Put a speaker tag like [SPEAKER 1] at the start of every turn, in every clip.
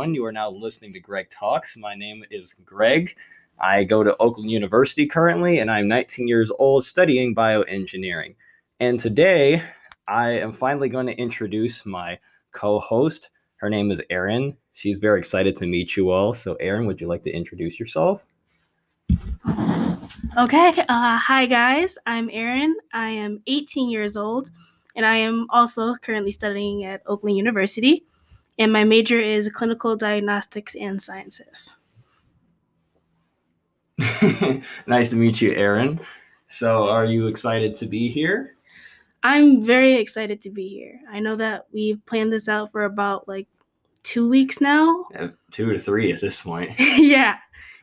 [SPEAKER 1] everyone. You are now listening to Greg Talks. My name is Greg. I go to Oakland University currently, and I'm 19 years old studying bioengineering. And today, I am finally going to introduce my co host. Her name is Erin. She's very excited to meet you all. So, Erin, would you like to introduce yourself?
[SPEAKER 2] Okay. Uh, hi, guys. I'm Erin. I am 18 years old, and I am also currently studying at Oakland University. And my major is clinical diagnostics and sciences.
[SPEAKER 1] nice to meet you, Erin. So, are you excited to be here?
[SPEAKER 2] I'm very excited to be here. I know that we've planned this out for about like two weeks now.
[SPEAKER 1] Yeah, two to three at this point.
[SPEAKER 2] yeah.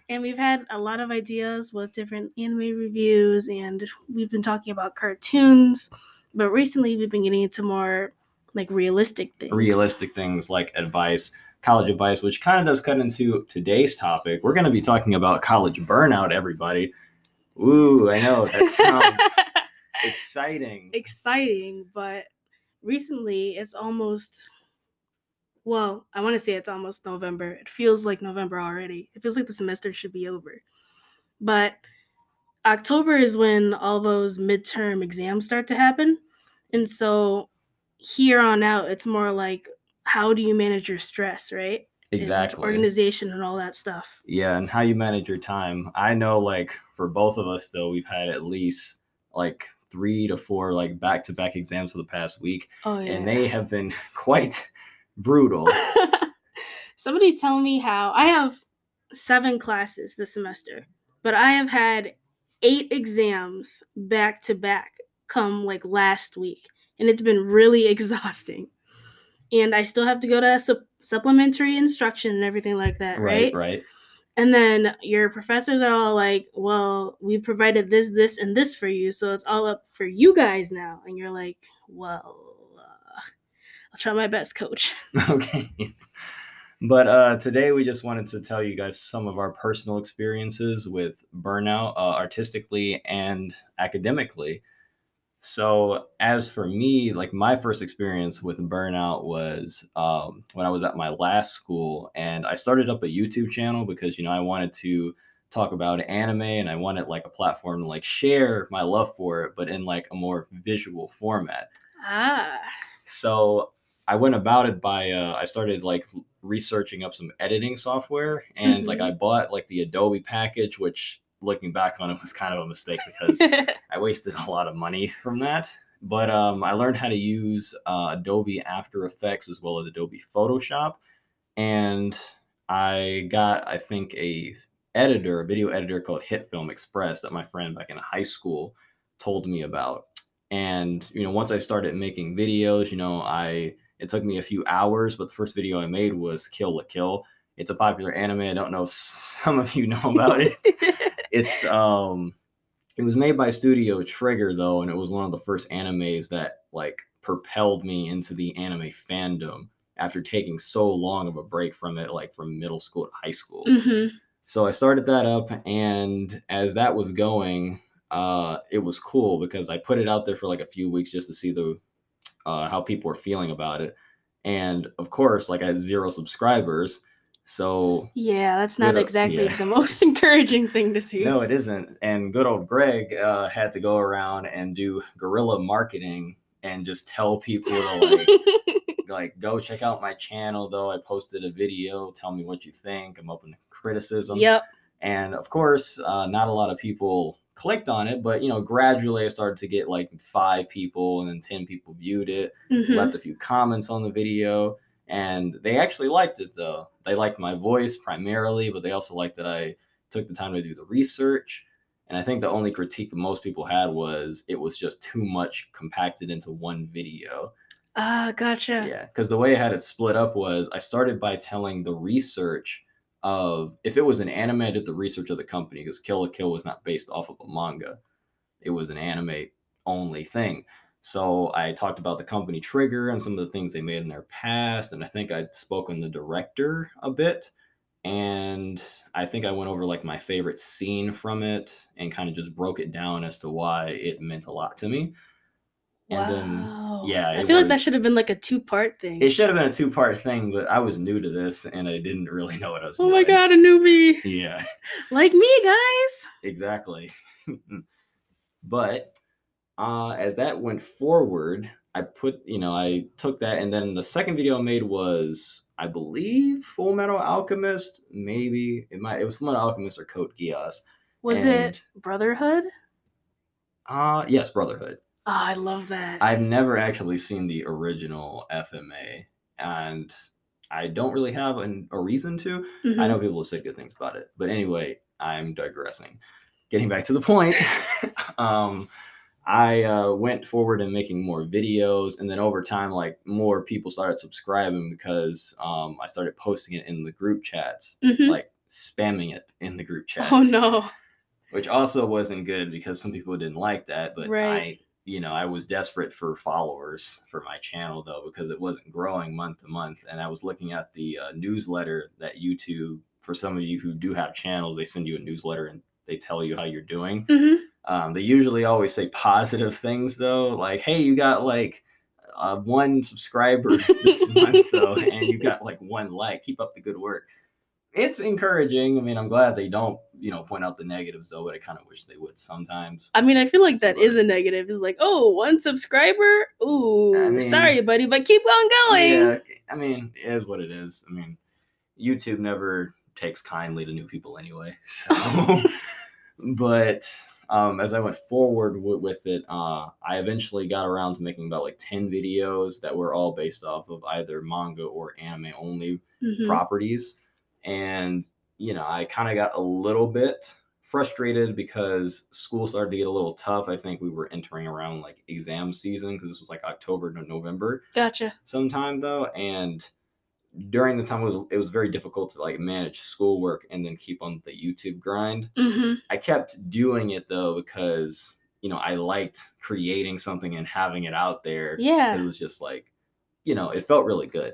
[SPEAKER 2] And we've had a lot of ideas with different anime reviews, and we've been talking about cartoons. But recently, we've been getting into more like realistic things.
[SPEAKER 1] Realistic things like advice, college advice, which kind of does cut into today's topic. We're going to be talking about college burnout, everybody. Ooh, I know that sounds exciting.
[SPEAKER 2] Exciting, but recently it's almost well, I want to say it's almost November. It feels like November already. It feels like the semester should be over. But October is when all those midterm exams start to happen. And so here on out, it's more like how do you manage your stress, right?
[SPEAKER 1] Exactly.
[SPEAKER 2] And organization and all that stuff.
[SPEAKER 1] Yeah, and how you manage your time. I know, like, for both of us, though, we've had at least like three to four, like, back to back exams for the past week.
[SPEAKER 2] Oh, yeah.
[SPEAKER 1] And they have been quite brutal.
[SPEAKER 2] Somebody tell me how. I have seven classes this semester, but I have had eight exams back to back come like last week, and it's been really exhausting. And I still have to go to su- supplementary instruction and everything like that, right?
[SPEAKER 1] right, right.
[SPEAKER 2] And then your professors are all like, well, we've provided this, this, and this for you. So it's all up for you guys now. And you're like, well, uh, I'll try my best, coach.
[SPEAKER 1] okay. But uh, today we just wanted to tell you guys some of our personal experiences with burnout, uh, artistically and academically. So, as for me, like my first experience with burnout was um, when I was at my last school, and I started up a YouTube channel because you know I wanted to talk about anime and I wanted like a platform to like share my love for it, but in like a more visual format.
[SPEAKER 2] Ah.
[SPEAKER 1] So I went about it by uh, I started like researching up some editing software and like I bought like the Adobe package, which looking back on it was kind of a mistake because I wasted a lot of money from that. But um, I learned how to use uh, Adobe After Effects as well as Adobe Photoshop, and I got I think a editor, a video editor called HitFilm Express that my friend back in high school told me about. And you know, once I started making videos, you know, I it took me a few hours, but the first video I made was Kill la Kill. It's a popular anime. I don't know if some of you know about it. it's um it was made by Studio Trigger though, and it was one of the first animes that like propelled me into the anime fandom after taking so long of a break from it, like from middle school to high school.
[SPEAKER 2] Mhm.
[SPEAKER 1] So I started that up, and as that was going, uh, it was cool because I put it out there for like a few weeks just to see the uh, how people were feeling about it. And of course, like I had zero subscribers, so
[SPEAKER 2] Yeah, that's not exactly
[SPEAKER 1] yeah.
[SPEAKER 2] the most encouraging thing to see.
[SPEAKER 1] no, it isn't. And good old Greg uh, had to go around and do guerrilla marketing and just tell people to like like go check out my channel. Though I posted a video, tell me what you think. I'm open to criticism.
[SPEAKER 2] yep.
[SPEAKER 1] And of course, uh, not a lot of people clicked on it, but you know, gradually I started to get like five people, and then ten people viewed it,
[SPEAKER 2] Mhm.
[SPEAKER 1] left a few comments on the video, and they actually liked it though. They liked my voice primarily, but they also liked that I took the time to do the research. And I think the only critique that most people had was it was just too much compacted into one video.
[SPEAKER 2] Ah, gotcha.
[SPEAKER 1] Yeah, because the way I had it split up was I started by telling the research of if it was an anime, I did the research of the company because Kill la Kill was not based off of a manga. It was an anime only thing. So I talked about the company Trigger and some of the things they made in their past, and I think I'd spoken the director a bit. And I think I went over like my favorite scene from it and kind of just broke it down as to why it meant a lot to me. And then
[SPEAKER 2] Wow.
[SPEAKER 1] yeah,
[SPEAKER 2] I feel like that should have been like a two part thing.
[SPEAKER 1] it should have been a two part thing, but I was new to this and I didn't really know what I was
[SPEAKER 2] oh
[SPEAKER 1] doing.
[SPEAKER 2] my god, a newbie.
[SPEAKER 1] Yeah,
[SPEAKER 2] Like me, guys.
[SPEAKER 1] exactly. but uh, as that went forward, I put, you know, I took that, and then the second video I made was, I believe, Full Metal Alchemist. Maybe it might, it was Full Metal Alchemist or Code Geass.
[SPEAKER 2] Was
[SPEAKER 1] And-
[SPEAKER 2] it Brotherhood?
[SPEAKER 1] Uh yes, Brotherhood.
[SPEAKER 2] Oh, I love that.
[SPEAKER 1] I've never actually seen the original FMA, and I don't really have an, a reason to. I
[SPEAKER 2] Mhm.
[SPEAKER 1] know people have said good things about it, but anyway, I'm digressing. Getting back to the point, um, I uh, went forward in making more videos, and then over time, like more people started subscribing because um, I started posting it in the group chats,
[SPEAKER 2] Mhm.
[SPEAKER 1] like spamming it in the group chats.
[SPEAKER 2] Oh no.
[SPEAKER 1] Which also wasn't good because some people didn't like that, but
[SPEAKER 2] Right.
[SPEAKER 1] I, you know, I was desperate for followers for my channel though because it wasn't growing month to month, and I was looking at the uh, newsletter that YouTube. For some of you who do have channels, they send you a newsletter and they tell you how you're doing.
[SPEAKER 2] hmm
[SPEAKER 1] Um, they usually always say positive things though, like, "Hey, you got like uh, one subscriber this month though, and you got like one like. Keep up the good work." It's encouraging. I mean, I'm glad they don't, you know, point out the negatives though, but I kind of wish they would sometimes.
[SPEAKER 2] I mean, I feel like that
[SPEAKER 1] But-
[SPEAKER 2] is a negative. It's like, oh, one subscriber. Ooh,
[SPEAKER 1] I mean-
[SPEAKER 2] sorry, buddy, but keep on going.
[SPEAKER 1] Yeah, I mean, it is what it is. I mean, YouTube never takes kindly to new people anyway. So, but um, as I went forward w- with it, uh, I eventually got around to making about like 10 videos that were all based off of either manga or anime only
[SPEAKER 2] Mhm.
[SPEAKER 1] properties. And, you know, I kind of got a little bit frustrated because school started to get a little tough. I think we were entering around like exam season because this was like October to November
[SPEAKER 2] Gotcha.
[SPEAKER 1] sometime though and during the time it was it was very difficult to like manage schoolwork and then keep on the YouTube grind.
[SPEAKER 2] hmm
[SPEAKER 1] I kept doing it though because you know I liked creating something and having it out there.
[SPEAKER 2] Yeah.
[SPEAKER 1] It was just like you know, it felt really good.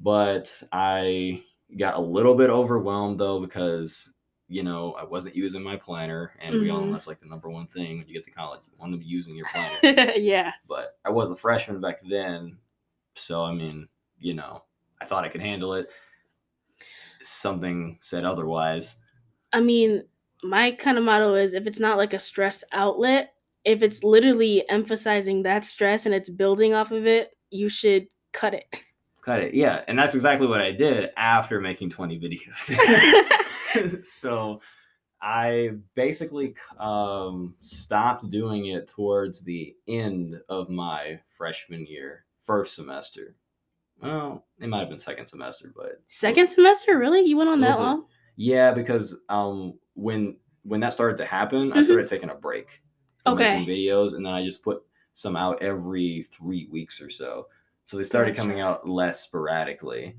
[SPEAKER 1] But I got a little bit overwhelmed though because you know, I wasn't using my planner and we all know
[SPEAKER 2] Mhm.
[SPEAKER 1] that's like the number one thing when you get to college. You want to be using your planner
[SPEAKER 2] yeah.
[SPEAKER 1] but I was a freshman back then. So, I mean, you know, I thought I could handle it. Something said otherwise.
[SPEAKER 2] I mean, my kind of motto is if it's not like a stress outlet, if it's literally emphasizing that stress and it's building off of it, you should cut it.
[SPEAKER 1] Cut it. Yeah. And that's exactly what I did after making 20 videos. so, I basically um, stopped doing it towards the end of my freshman year, first semester. Well, it might have been second semester, but
[SPEAKER 2] Second semester, really? You went on that long?
[SPEAKER 1] Yeah, because um when when that started to happen, I
[SPEAKER 2] Mhm.
[SPEAKER 1] started taking a break from
[SPEAKER 2] Okay.
[SPEAKER 1] making videos, and then I just put some out every three weeks or so. So they started coming out less sporadically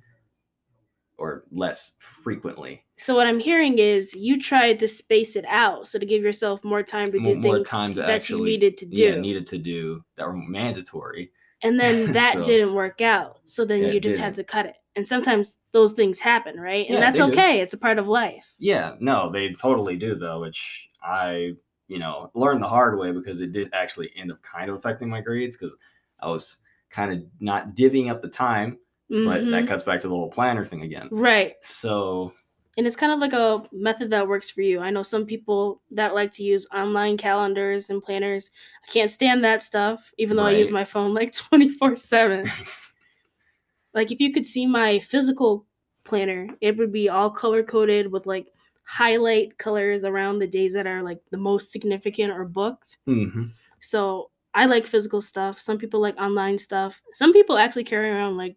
[SPEAKER 1] or less frequently.
[SPEAKER 2] So what I'm hearing is you tried to space it out, so to give yourself more time to do
[SPEAKER 1] Mo- more
[SPEAKER 2] things
[SPEAKER 1] time to
[SPEAKER 2] that
[SPEAKER 1] actually-
[SPEAKER 2] you needed to do,
[SPEAKER 1] Yeah, needed to do that were mandatory.
[SPEAKER 2] And then that
[SPEAKER 1] So-
[SPEAKER 2] didn't work out. So then you just had to cut it. And sometimes those things happen, right? And
[SPEAKER 1] Yeah,
[SPEAKER 2] that's
[SPEAKER 1] they do.
[SPEAKER 2] okay. It's a part of life.
[SPEAKER 1] Yeah, no, they totally do though, which I, you know, learned the hard way because it did actually end up kind of affecting my grades because I was kind of not divvying up the time, but that
[SPEAKER 2] Mhm.
[SPEAKER 1] cuts back to the whole planner thing again.
[SPEAKER 2] right.
[SPEAKER 1] So
[SPEAKER 2] And it's kind of like a method that works for you. I know some people that like to use online calendars and planners. I can't stand that stuff, even though I use my phone like 24 7. Like, if you could see my physical planner, it would be all color coded with like highlight colors around the days that are like the most significant or booked.
[SPEAKER 1] Mhm.
[SPEAKER 2] So I like physical stuff. Some people like online stuff. Some people actually carry around like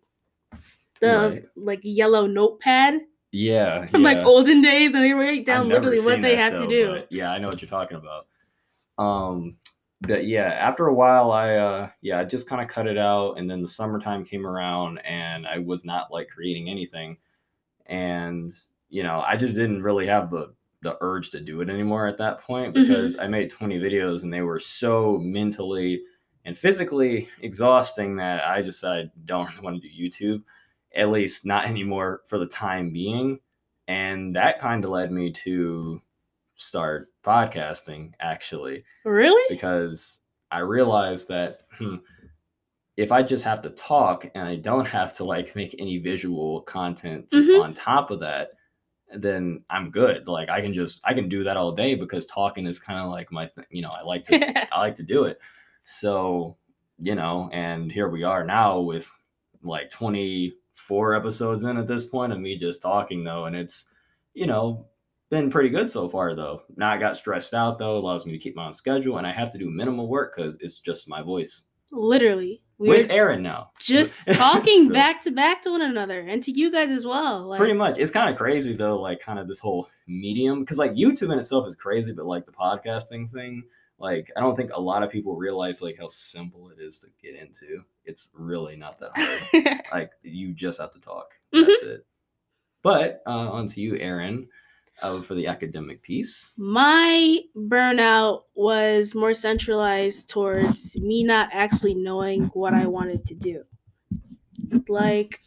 [SPEAKER 2] the
[SPEAKER 1] Right.
[SPEAKER 2] like yellow notepad
[SPEAKER 1] yeah,
[SPEAKER 2] from like olden days and they write down literally what they have to do.
[SPEAKER 1] Yeah, I know what you're talking about. Um, but yeah, after a while, I uh, yeah, I just kind of cut it out, and then the summertime came around, and I was not like creating anything, and you know, I just didn't really have the the urge to do it anymore at that point
[SPEAKER 2] Mhm.
[SPEAKER 1] because I made 20 videos and they were so mentally and physically exhausting that I I don't really want to do YouTube, at least not anymore for the time being. And that kind of led me to start podcasting actually
[SPEAKER 2] Really?
[SPEAKER 1] because I realized that hmm, if I just have to talk and I don't have to like make any visual content
[SPEAKER 2] Mhm.
[SPEAKER 1] on top of that, then I'm good. Like I can just I can do that all day because talking is kind of like my thing. You know, I like to I like to do it. So, you know, and here we are now with like 24 episodes in at this point of me just talking though, and it's, you know, been pretty good so far though. Now I got stressed out though, allows me to keep my own schedule, and I have to do minimal work because it's just my voice.
[SPEAKER 2] Literally, we
[SPEAKER 1] With Erin now.
[SPEAKER 2] just talking
[SPEAKER 1] So,
[SPEAKER 2] back to back to one another and to you guys as well. Like,
[SPEAKER 1] Pretty much. It's kind of crazy though, like kind of this whole medium. Because like YouTube in itself is crazy, but like the podcasting thing, like I don't think a lot of people realize like how simple it is to get into. It's really not that hard. like you just have to talk.
[SPEAKER 2] Mhm.
[SPEAKER 1] That's it. But uh, on to you, Erin, uh, for the academic piece.
[SPEAKER 2] My burnout was more centralized towards me not actually knowing what I wanted to do. Like,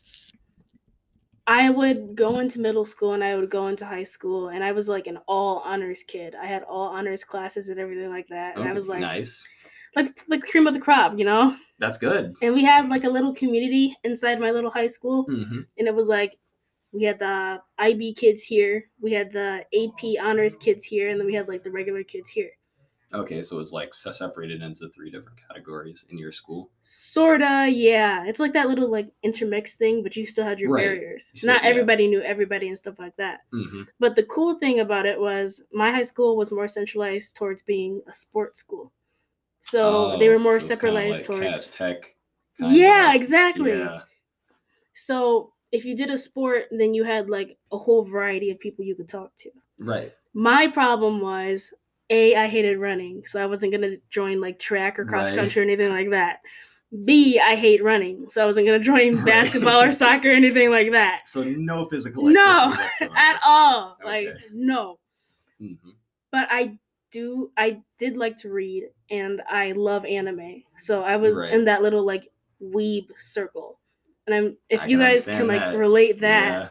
[SPEAKER 2] I would go into middle school and I would go into high school, and I was like an all honors kid. I had all honors classes and everything like that. And I was like,
[SPEAKER 1] nice.
[SPEAKER 2] like, like the cream of the crop, you know?
[SPEAKER 1] That's good.
[SPEAKER 2] And we had like a little community inside my little high school.
[SPEAKER 1] hmm
[SPEAKER 2] and it was like we had the IB kids here, we had the AP honors kids here, and then we had like the regular kids here.
[SPEAKER 1] Okay, so it's like separated into three different categories in your school.
[SPEAKER 2] Sorta, yeah. It's like that little like intermix thing, but you still had your
[SPEAKER 1] Right.
[SPEAKER 2] barriers.
[SPEAKER 1] You still-
[SPEAKER 2] Not
[SPEAKER 1] yeah.
[SPEAKER 2] everybody knew everybody and stuff like that.
[SPEAKER 1] hmm
[SPEAKER 2] But the cool thing about it was my high school was more centralized towards being a sports school. So they were more centralized
[SPEAKER 1] like
[SPEAKER 2] towards
[SPEAKER 1] Tech.
[SPEAKER 2] Yeah, exactly.
[SPEAKER 1] Yeah.
[SPEAKER 2] So if you did a sport, then you had like a whole variety of people you could talk to.
[SPEAKER 1] Right.
[SPEAKER 2] My problem was A, I hated running, so I wasn't gonna join like track or cross
[SPEAKER 1] Right.
[SPEAKER 2] country or anything like that. B, I hate running, so I wasn't gonna join
[SPEAKER 1] Right.
[SPEAKER 2] basketball or soccer or anything like that.
[SPEAKER 1] So no physical
[SPEAKER 2] No, at all. Like
[SPEAKER 1] Okay.
[SPEAKER 2] no.
[SPEAKER 1] Mhm.
[SPEAKER 2] But I do I did like to read and I love anime. So I was
[SPEAKER 1] Right.
[SPEAKER 2] in that little like weeb circle. And I'm if
[SPEAKER 1] I
[SPEAKER 2] you
[SPEAKER 1] can
[SPEAKER 2] guys can like
[SPEAKER 1] that.
[SPEAKER 2] relate that,
[SPEAKER 1] Yeah.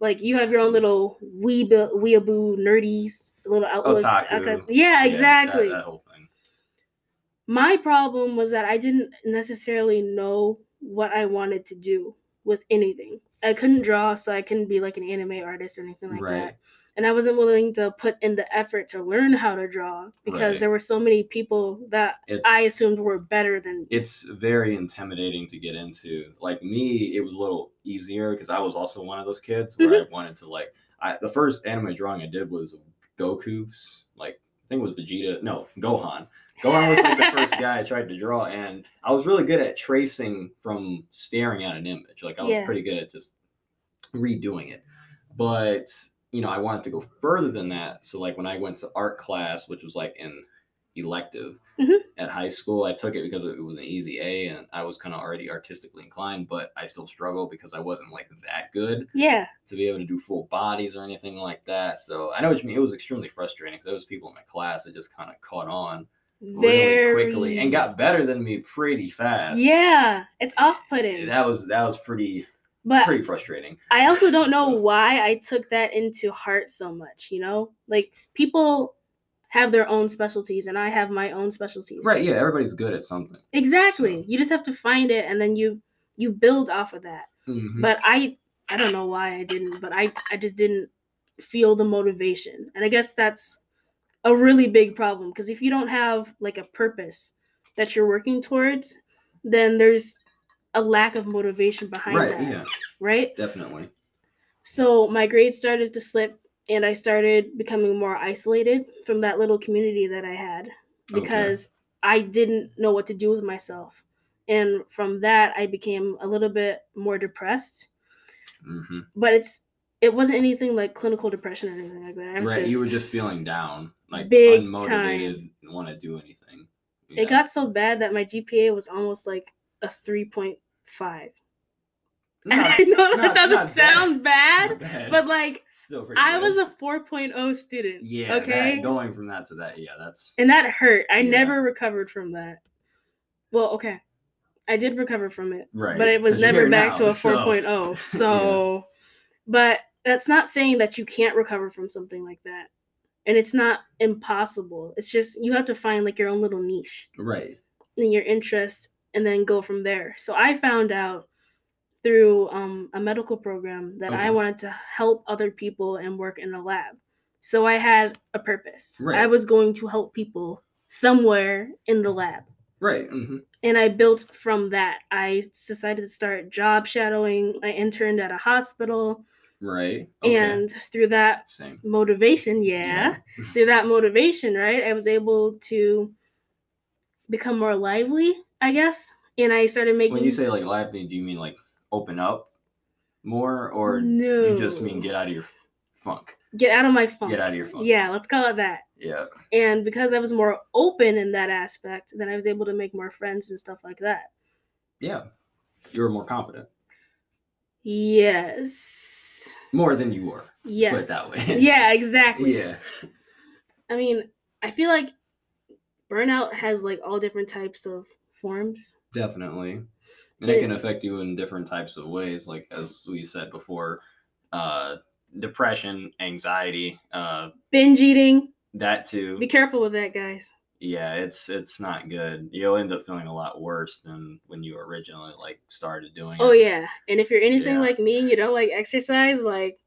[SPEAKER 2] like you have your own little weeb weeaboo nerdies little outlook.
[SPEAKER 1] Otaku. Yeah,
[SPEAKER 2] Yeah, exactly.
[SPEAKER 1] that, that whole thing.
[SPEAKER 2] My problem was that I didn't necessarily know what I wanted to do with anything. I couldn't draw, so I couldn't be like an anime artist or anything like
[SPEAKER 1] Right.
[SPEAKER 2] that. And I wasn't willing to put in the effort to learn how to draw because
[SPEAKER 1] Right.
[SPEAKER 2] there were so many people that
[SPEAKER 1] It's
[SPEAKER 2] I assumed were better than
[SPEAKER 1] it's very intimidating to get into. Like me, it was a little easier because I was also one of those kids where
[SPEAKER 2] Mm-hmm.
[SPEAKER 1] I wanted to like. I the first anime drawing I did was Goku's. Like I think it was Vegeta. No, Gohan. Gohan was like the first guy I tried to draw, and I was really good at tracing from staring at an image. Like I was
[SPEAKER 2] Yeah.
[SPEAKER 1] pretty good at just redoing it. But you know, I wanted to go further than that. So like when I went to art class, which was like an elective
[SPEAKER 2] Mhm.
[SPEAKER 1] at high school, I took it because it was an easy A, and I was kind of already artistically inclined. But I still struggled because I wasn't like that good
[SPEAKER 2] yeah.
[SPEAKER 1] to be able to do full bodies or anything like that. So I know what you mean. It was extremely frustrating because there was people in my class that just kind of caught on
[SPEAKER 2] Very
[SPEAKER 1] really quickly and got better than me pretty fast.
[SPEAKER 2] Yeah, it's off-putting.
[SPEAKER 1] that was that was pretty
[SPEAKER 2] But
[SPEAKER 1] pretty frustrating.
[SPEAKER 2] I also don't know
[SPEAKER 1] So-
[SPEAKER 2] why I took that into heart so much, you know? Like people have their own specialties and I have my own specialties.
[SPEAKER 1] Right? Yeah, everybody's good at something.
[SPEAKER 2] Exactly.
[SPEAKER 1] So-
[SPEAKER 2] You just have to find it and then you you build off of that.
[SPEAKER 1] Mhm.
[SPEAKER 2] But I I don't know why I didn't, but I I just didn't feel the motivation. And I guess that's a really big problem because if you don't have like a purpose that you're working towards, then there's a lack of motivation behind
[SPEAKER 1] right?
[SPEAKER 2] that,
[SPEAKER 1] Yeah,
[SPEAKER 2] right?
[SPEAKER 1] definitely.
[SPEAKER 2] So my grades started to slip and I started becoming more isolated from that little community that I had
[SPEAKER 1] Okay.
[SPEAKER 2] because I didn't know what to do with myself. And from that I became a little bit more depressed.
[SPEAKER 1] hmm
[SPEAKER 2] But it's it wasn't anything like clinical depression or anything like that.
[SPEAKER 1] Right, you were
[SPEAKER 2] just-
[SPEAKER 1] feeling down, like
[SPEAKER 2] Big
[SPEAKER 1] unmotivated, didn't want to do anything.
[SPEAKER 2] it got so bad that my GPA was almost like a 3.5. And
[SPEAKER 1] Not-
[SPEAKER 2] I know
[SPEAKER 1] not-
[SPEAKER 2] that doesn't
[SPEAKER 1] not
[SPEAKER 2] sound bad,
[SPEAKER 1] bad,
[SPEAKER 2] but like
[SPEAKER 1] still.
[SPEAKER 2] I was a 4.0 student.
[SPEAKER 1] yeah.
[SPEAKER 2] Okay.
[SPEAKER 1] that- going from that to that, yeah, that's
[SPEAKER 2] and that hurt. I
[SPEAKER 1] Yeah.
[SPEAKER 2] never recovered from that. Well, okay. I did recover from it,
[SPEAKER 1] right.
[SPEAKER 2] but it was never back
[SPEAKER 1] now,
[SPEAKER 2] to a
[SPEAKER 1] so-
[SPEAKER 2] 4.0. So, but that's not saying that you can't recover from something like that. And it's not impossible. It's just you have to find like your own little niche.
[SPEAKER 1] Right.
[SPEAKER 2] and your interest and then go from there. So I found out through um, a medical program that I wanted to help other people and work in a lab. So I had a purpose. I was going to help people somewhere in the lab.
[SPEAKER 1] Right. hmm
[SPEAKER 2] And I built from that. I decided to start job shadowing. I interned at a hospital.
[SPEAKER 1] Right. Okay.
[SPEAKER 2] And through that
[SPEAKER 1] Same.
[SPEAKER 2] motivation, yeah, through that motivation, right, I was able to become more lively, I guess. And I started making
[SPEAKER 1] When you say like lively, do you mean like open up more, or
[SPEAKER 2] no,
[SPEAKER 1] you just mean get out of your funk?
[SPEAKER 2] get out of my funk.
[SPEAKER 1] Get out of your funk.
[SPEAKER 2] Yeah, let's call it that.
[SPEAKER 1] Yeah.
[SPEAKER 2] And because I was more open in that aspect, then I was able to make more friends and stuff like that.
[SPEAKER 1] Yeah. You were more confident,
[SPEAKER 2] Yes.
[SPEAKER 1] more than you were.
[SPEAKER 2] Yes.
[SPEAKER 1] Put it that way.
[SPEAKER 2] yeah, exactly.
[SPEAKER 1] yeah.
[SPEAKER 2] I mean, I feel like burnout has like all different types of forms.
[SPEAKER 1] Definitely. And it can affect you in different types of ways, like as we said before, uh, depression, anxiety, uh,
[SPEAKER 2] Binge eating.
[SPEAKER 1] that too.
[SPEAKER 2] Be careful with that, guys.
[SPEAKER 1] yeah, it's it's not good. You'll end up feeling a lot worse than when you originally like started doing
[SPEAKER 2] Oh
[SPEAKER 1] it.
[SPEAKER 2] yeah. And if you're anything
[SPEAKER 1] Yeah.
[SPEAKER 2] like me you don't like exercise, like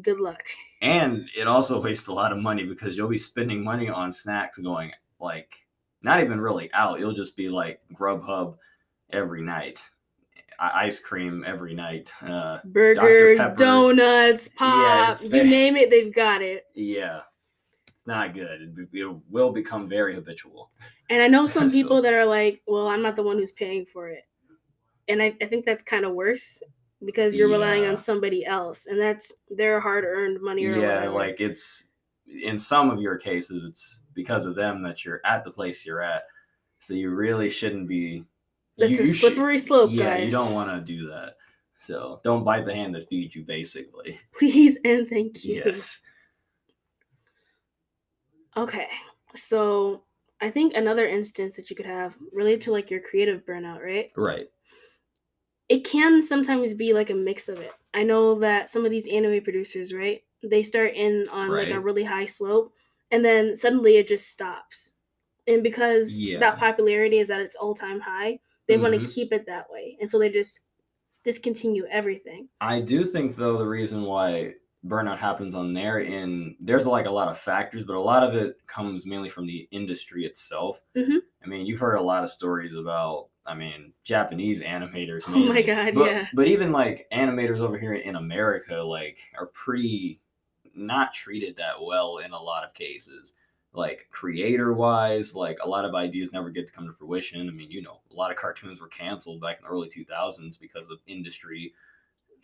[SPEAKER 2] good luck.
[SPEAKER 1] And it also wastes a lot of money because you'll be spending money on snacks going like not even really out. You'll just be like Grubhub every night. Ice cream every night. Uh,
[SPEAKER 2] Burgers, donuts, pop,
[SPEAKER 1] it's
[SPEAKER 2] you
[SPEAKER 1] very-
[SPEAKER 2] name it, they've got it.
[SPEAKER 1] yeah, it's not good. It, it will become very habitual.
[SPEAKER 2] And I know some
[SPEAKER 1] So-
[SPEAKER 2] people that are like, well, I'm not the one who's paying for it. And I, I think that's kind of worse because you're relying on somebody else and that's their hard earned money or
[SPEAKER 1] Yeah,
[SPEAKER 2] whatever.
[SPEAKER 1] like it's in some of your cases, it's because of them that you're at the place you're at. So you really shouldn't be.
[SPEAKER 2] That's
[SPEAKER 1] you-
[SPEAKER 2] a slippery slope,
[SPEAKER 1] yeah,
[SPEAKER 2] guys.
[SPEAKER 1] you don't want to do that. So don't bite the hand that feeds you, basically.
[SPEAKER 2] Please and thank you.
[SPEAKER 1] Yes.
[SPEAKER 2] Okay. So I think another instance that you could have related to like your creative burnout, right?
[SPEAKER 1] Right.
[SPEAKER 2] It can sometimes be like a mix of it. I know that some of these anime producers, right? They start in on like a really high slope and then suddenly it just stops. And because
[SPEAKER 1] Yeah.
[SPEAKER 2] that popularity is at its all-time high, they want
[SPEAKER 1] Mhm.
[SPEAKER 2] to keep it that way. And so they just discontinue everything.
[SPEAKER 1] I do think though the reason why burnout happens on there in there's like a lot of factors, but a lot of it comes mainly from the industry itself.
[SPEAKER 2] Mhm.
[SPEAKER 1] I mean, you've heard a lot of stories about I mean, Japanese animators.
[SPEAKER 2] Oh my. God,
[SPEAKER 1] but,
[SPEAKER 2] yeah.
[SPEAKER 1] But even like animators over here in America, like are pretty not treated that well in a lot of cases. Like creator wise, like a lot of ideas never get to come to fruition. I mean, you know, a lot of cartoons were canceled back in the early 2000s because of industry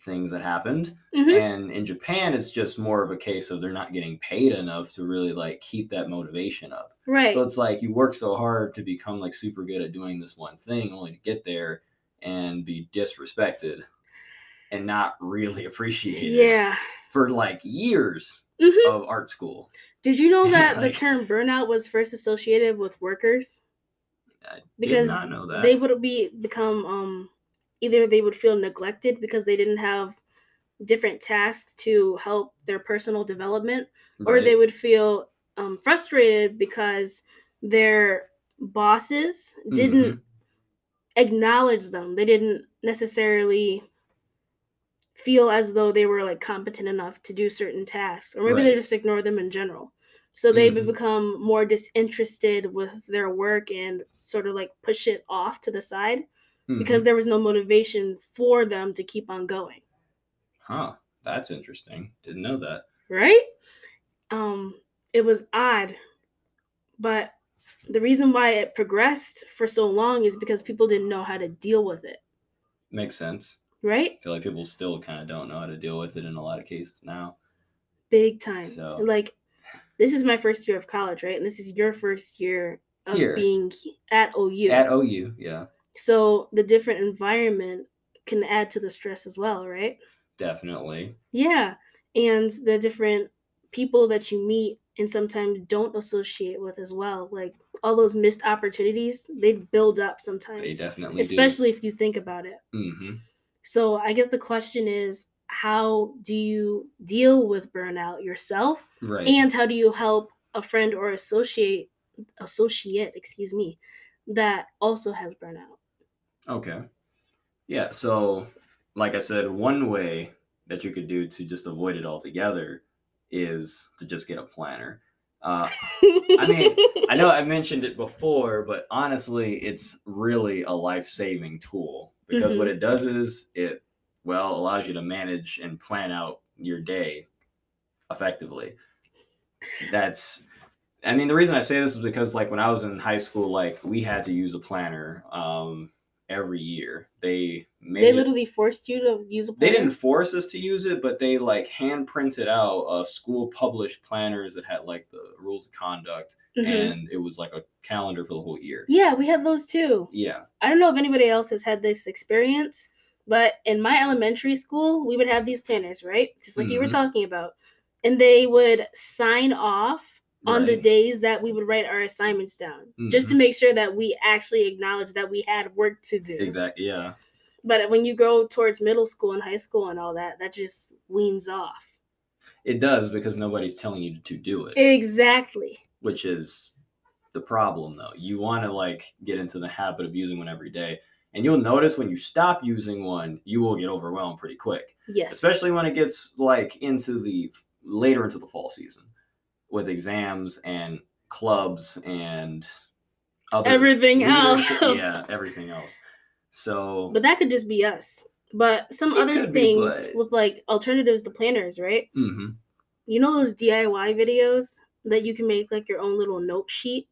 [SPEAKER 1] things that happened.
[SPEAKER 2] Mhm.
[SPEAKER 1] And in Japan, it's just more of a case of they're not getting paid enough to really like keep that motivation up.
[SPEAKER 2] Right.
[SPEAKER 1] So it's like you work so hard to become like super good at doing this one thing, only to get there and be disrespected and not really appreciated
[SPEAKER 2] yeah.
[SPEAKER 1] for like years
[SPEAKER 2] Mhm.
[SPEAKER 1] of art school.
[SPEAKER 2] Did you know that the term burnout was first associated with workers?
[SPEAKER 1] I
[SPEAKER 2] Because
[SPEAKER 1] did not know that.
[SPEAKER 2] They would be become um either they would feel neglected because they didn't have different tasks to help their personal development or they would feel um, frustrated because their bosses didn't
[SPEAKER 1] Mhm.
[SPEAKER 2] acknowledge them. They didn't necessarily feel as though they were like competent enough to do certain tasks, or maybe they just ignore them in general. So they
[SPEAKER 1] Mhm.
[SPEAKER 2] become more disinterested with their work and sort of like push it off to the side because
[SPEAKER 1] Mhm.
[SPEAKER 2] there was no motivation for them to keep on going.
[SPEAKER 1] huh, that's interesting. Didn't know that.
[SPEAKER 2] right? Um, it was odd, but the reason why it progressed for so long is because people didn't know how to deal with it,
[SPEAKER 1] Makes sense.
[SPEAKER 2] Right?
[SPEAKER 1] I feel like people still kind of don't know how to deal with it in a lot of cases now.
[SPEAKER 2] Big time.
[SPEAKER 1] So-
[SPEAKER 2] Like, this is my first year of college, right? And this is your first year of
[SPEAKER 1] Here.
[SPEAKER 2] being at OU.
[SPEAKER 1] At OU, yeah,
[SPEAKER 2] so the different environment can add to the stress as well, right?
[SPEAKER 1] definitely.
[SPEAKER 2] Yeah. And the different people that you meet and sometimes don't associate with as well. Like all those missed opportunities, they build up sometimes.
[SPEAKER 1] They definitely
[SPEAKER 2] Especially if you think about it.
[SPEAKER 1] do.
[SPEAKER 2] So I guess the question is how do you deal with burnout yourself?
[SPEAKER 1] Right.
[SPEAKER 2] And how do you help a friend or associate associate, excuse me, that also has burnout.
[SPEAKER 1] Okay. Yeah. So, like I said, one way that you could do to just avoid it altogether is to just get a planner. Uh, I mean, I know I mentioned it before, but honestly, it's really a life saving tool because what
[SPEAKER 2] Mhm.
[SPEAKER 1] it does is it, well, allows you to manage and plan out your day effectively. That's, I mean, the reason I say this is because, like, when I was in high school, like, we had to use a planner um, every year. They made
[SPEAKER 2] they
[SPEAKER 1] it-
[SPEAKER 2] literally forced you to use a
[SPEAKER 1] they didn't force us to use it, but they like hand printed out uh, school published planners that had like the rules of conduct,
[SPEAKER 2] Mhm.
[SPEAKER 1] and it was like a calendar for the whole year.
[SPEAKER 2] Yeah, we had those too.
[SPEAKER 1] Yeah.
[SPEAKER 2] I don't know if anybody else has had this experience, but in my elementary school, we would have these planners, right? Just like you were
[SPEAKER 1] Mhm.
[SPEAKER 2] talking about. And they would sign off on the days that we would write our assignments down, just to
[SPEAKER 1] Mhm.
[SPEAKER 2] make sure that we actually acknowledge that we had work to do.
[SPEAKER 1] Exactly. Yeah.
[SPEAKER 2] But when you go towards middle school and high school and all that, that just weans off.
[SPEAKER 1] It does because nobody's telling you to do it,
[SPEAKER 2] Exactly.
[SPEAKER 1] which is the problem though. You want to like get into the habit of using one every day. And you'll notice when you stop using one, you will get overwhelmed pretty quick.
[SPEAKER 2] Yes.
[SPEAKER 1] especially when it gets like into the later into the fall season with exams and clubs and other
[SPEAKER 2] Everything else.
[SPEAKER 1] yeah everything else so
[SPEAKER 2] But that could just be us. But some other things with like alternatives to planners, right?
[SPEAKER 1] mhm.
[SPEAKER 2] You know those DIY videos that you can make like your own little note sheet?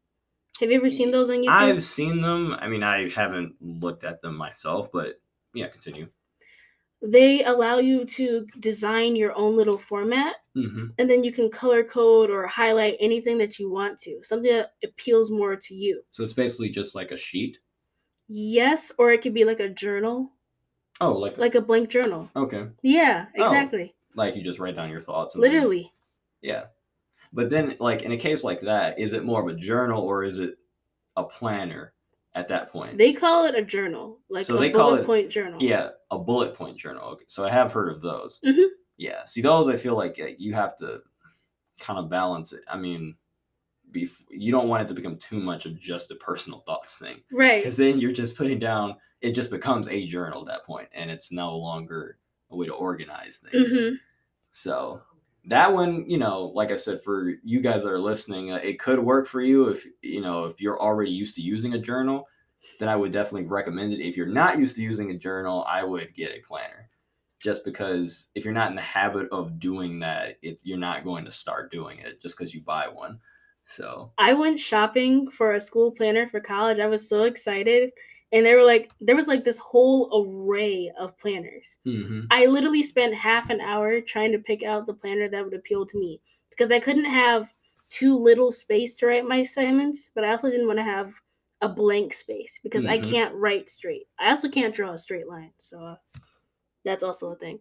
[SPEAKER 2] Have you ever seen those on YouTube?
[SPEAKER 1] i've seen them i mean i haven't looked at them myself but yeah continue
[SPEAKER 2] They allow you to design your own little format
[SPEAKER 1] hmm
[SPEAKER 2] and then you can color code or highlight anything that you want to, something that appeals more to you.
[SPEAKER 1] so it's basically just like a sheet
[SPEAKER 2] Yes, or it could be like a journal,
[SPEAKER 1] oh like
[SPEAKER 2] like a blank journal.
[SPEAKER 1] okay
[SPEAKER 2] Yeah,
[SPEAKER 1] Oh.
[SPEAKER 2] exactly.
[SPEAKER 1] like you just write down your thoughts and then-
[SPEAKER 2] Literally.
[SPEAKER 1] Yeah. But then, like, in a case like that, is it more of a journal or is it a planner at that point?
[SPEAKER 2] They call it a journal, like
[SPEAKER 1] So
[SPEAKER 2] a
[SPEAKER 1] they call
[SPEAKER 2] bullet
[SPEAKER 1] it-
[SPEAKER 2] point journal.
[SPEAKER 1] yeah, a bullet point journal. Okay. So I have heard of those.
[SPEAKER 2] Mhm.
[SPEAKER 1] Yeah. See, those I feel like you have to kind of balance it. I mean, bef- you don't want it to become too much of just a personal thoughts thing
[SPEAKER 2] Right.
[SPEAKER 1] because then you're just putting down, it just becomes a journal at that point and it's no longer a way to organize things.
[SPEAKER 2] hmm
[SPEAKER 1] So that one, you know, like I said, for you guys that are listening, uh, it could work for you if you know if you're already used to using a journal. Then I would definitely recommend it. If you're not used to using a journal, I would get a planner, just because if you're not in the habit of doing that, it, you're not going to start doing it just because you buy one. So
[SPEAKER 2] I went shopping for a school planner for college. I was so excited. And they were like, there was like this whole array of planners.
[SPEAKER 1] mhm.
[SPEAKER 2] I literally spent half an hour trying to pick out the planner that would appeal to me because I couldn't have too little space to write my assignments, but I also didn't want to have a blank space because I
[SPEAKER 1] Mhm.
[SPEAKER 2] can't write straight. I also can't draw a straight line. So uh, that's also a thing.